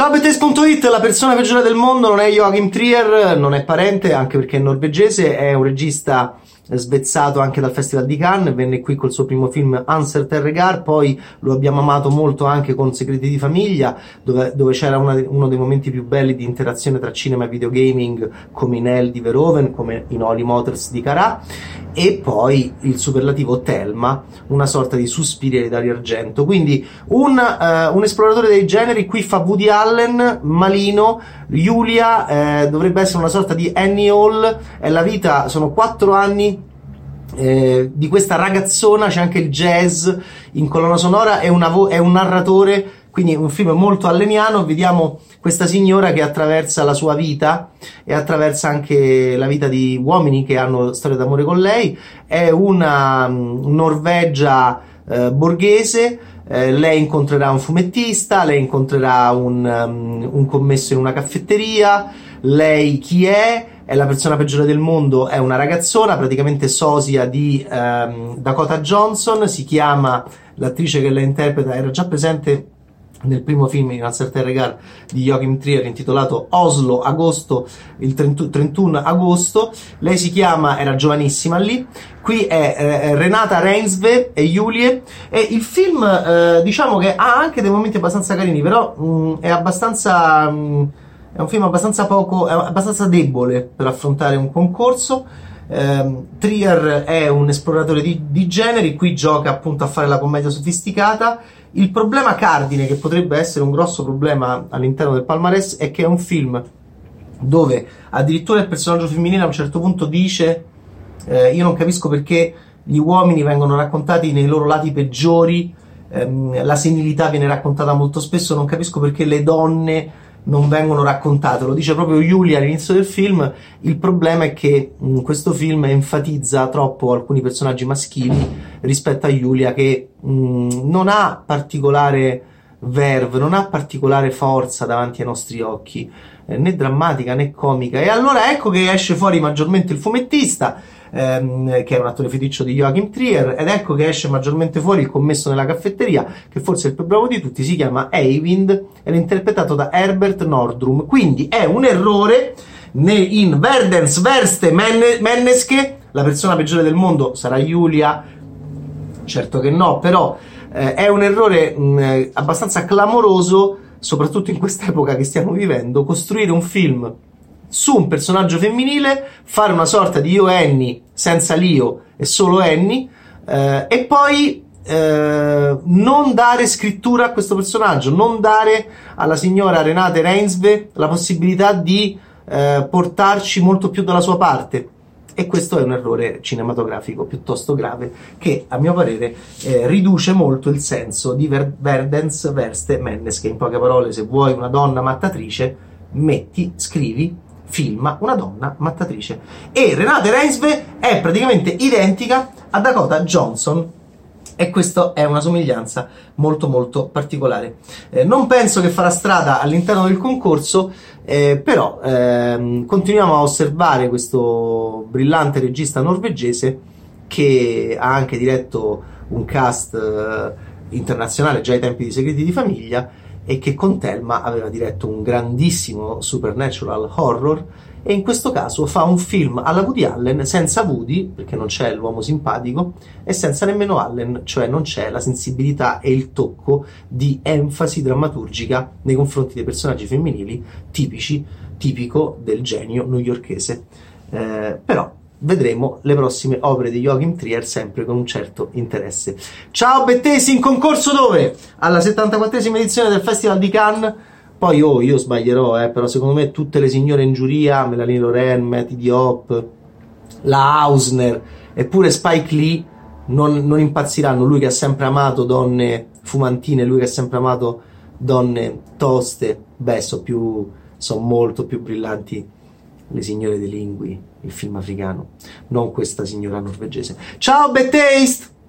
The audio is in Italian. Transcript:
Ciao Bettes.it, la persona peggiore del mondo non è Joachim Trier, non è parente, anche perché è norvegese, è un regista svezzato anche dal Festival di Cannes, venne qui col suo primo film Answer Terregar, poi lo abbiamo amato molto anche con Segreti di famiglia, dove, dove c'era una, uno dei momenti più belli di interazione tra cinema e videogaming, come in El di Verhoeven, come in Holy Motors di Carà, e poi il superlativo Telma, una sorta di suspiria di Dario Argento. Quindi un, uh, un esploratore dei generi, qui fa Woody Allen, Malino, Julia, eh, dovrebbe essere una sorta di Annie Hall, è la vita, sono quattro anni eh, di questa ragazzona c'è anche il jazz in colonna sonora, è, vo- è un narratore, quindi un film molto alleniano, vediamo questa signora che attraversa la sua vita e attraversa anche la vita di uomini che hanno storie d'amore con lei, è una um, Norvegia eh, borghese, eh, lei incontrerà un fumettista, lei incontrerà un, um, un commesso in una caffetteria, lei chi è? è la persona peggiore del mondo, è una ragazzona, praticamente sosia di um, Dakota Johnson, si chiama, l'attrice che la interpreta era già presente nel primo film in Uncertain Regard di Joachim Trier intitolato Oslo agosto il 30, 31 agosto lei si chiama era giovanissima lì qui è eh, Renata Reinsve e Julie e il film eh, diciamo che ha anche dei momenti abbastanza carini però mh, mm, è abbastanza mh, mm, è un film abbastanza poco, è abbastanza debole per affrontare un concorso. Eh, Trier è un esploratore di, di, generi, qui gioca appunto a fare la commedia sofisticata. Il problema cardine, che potrebbe essere un grosso problema all'interno del palmarès, è che è un film dove addirittura il personaggio femminile a un certo punto dice: eh, Io non capisco perché gli uomini vengono raccontati nei loro lati peggiori, ehm, la senilità viene raccontata molto spesso, non capisco perché le donne non vengono raccontate. Lo dice proprio Giulia all'inizio del film. Il problema è che mh, questo film enfatizza troppo alcuni personaggi maschili rispetto a Giulia che mh, non ha particolare verve, non ha particolare forza davanti ai nostri occhi, eh, né drammatica né comica. E allora ecco che esce fuori maggiormente il fumettista ehm, che è un attore feticcio di Joachim Trier, ed ecco che esce maggiormente fuori il commesso nella caffetteria, che forse è il più bravo di tutti, si chiama Eivind ed è interpretato da Herbert Nordrum. Quindi è un errore in Verdens Verste Menneske, la persona peggiore del mondo sarà Giulia, certo che no, però eh, è un errore mh, mm, abbastanza clamoroso, soprattutto in quest'epoca che stiamo vivendo, costruire un film su un personaggio femminile, fare una sorta di io Annie senza l'io e solo Annie, eh, e poi eh, non dare scrittura a questo personaggio, non dare alla signora Renate Reinsve la possibilità di eh, portarci molto più dalla sua parte. E questo è un errore cinematografico piuttosto grave che, a mio parere, eh, riduce molto il senso di Ver- Verdens Verste Mendes, che in poche parole, se vuoi una donna mattatrice, metti, scrivi filma una donna mattatrice. E Renate Reisve è praticamente identica a Dakota Johnson. E questa è una somiglianza molto molto particolare. Eh, non penso che farà strada all'interno del concorso, eh, però ehm, continuiamo a osservare questo brillante regista norvegese che ha anche diretto un cast eh, internazionale già ai tempi di Segreti di Famiglia e che con Thelma aveva diretto un grandissimo supernatural horror e in questo caso fa un film alla Woody Allen senza Woody, perché non c'è l'uomo simpatico, e senza nemmeno Allen, cioè non c'è la sensibilità e il tocco di enfasi drammaturgica nei confronti dei personaggi femminili tipici, tipico del genio newyorkese. Eh, però vedremo le prossime opere di Joachim Trier sempre con un certo interesse. Ciao Bettesi, in concorso dove? Alla 74esima edizione del Festival di Cannes. Poi oh, io sbaglierò, eh, però secondo me tutte le signore in giuria, Melanie Loren, Matty Diop, la Hausner e pure Spike Lee non, non impazziranno. Lui che ha sempre amato donne fumantine, lui che ha sempre amato donne toste, beh, sono più, sono molto più brillanti le signore dei lingui il film africano, non questa signora norvegese. Ciao, Bad Taste!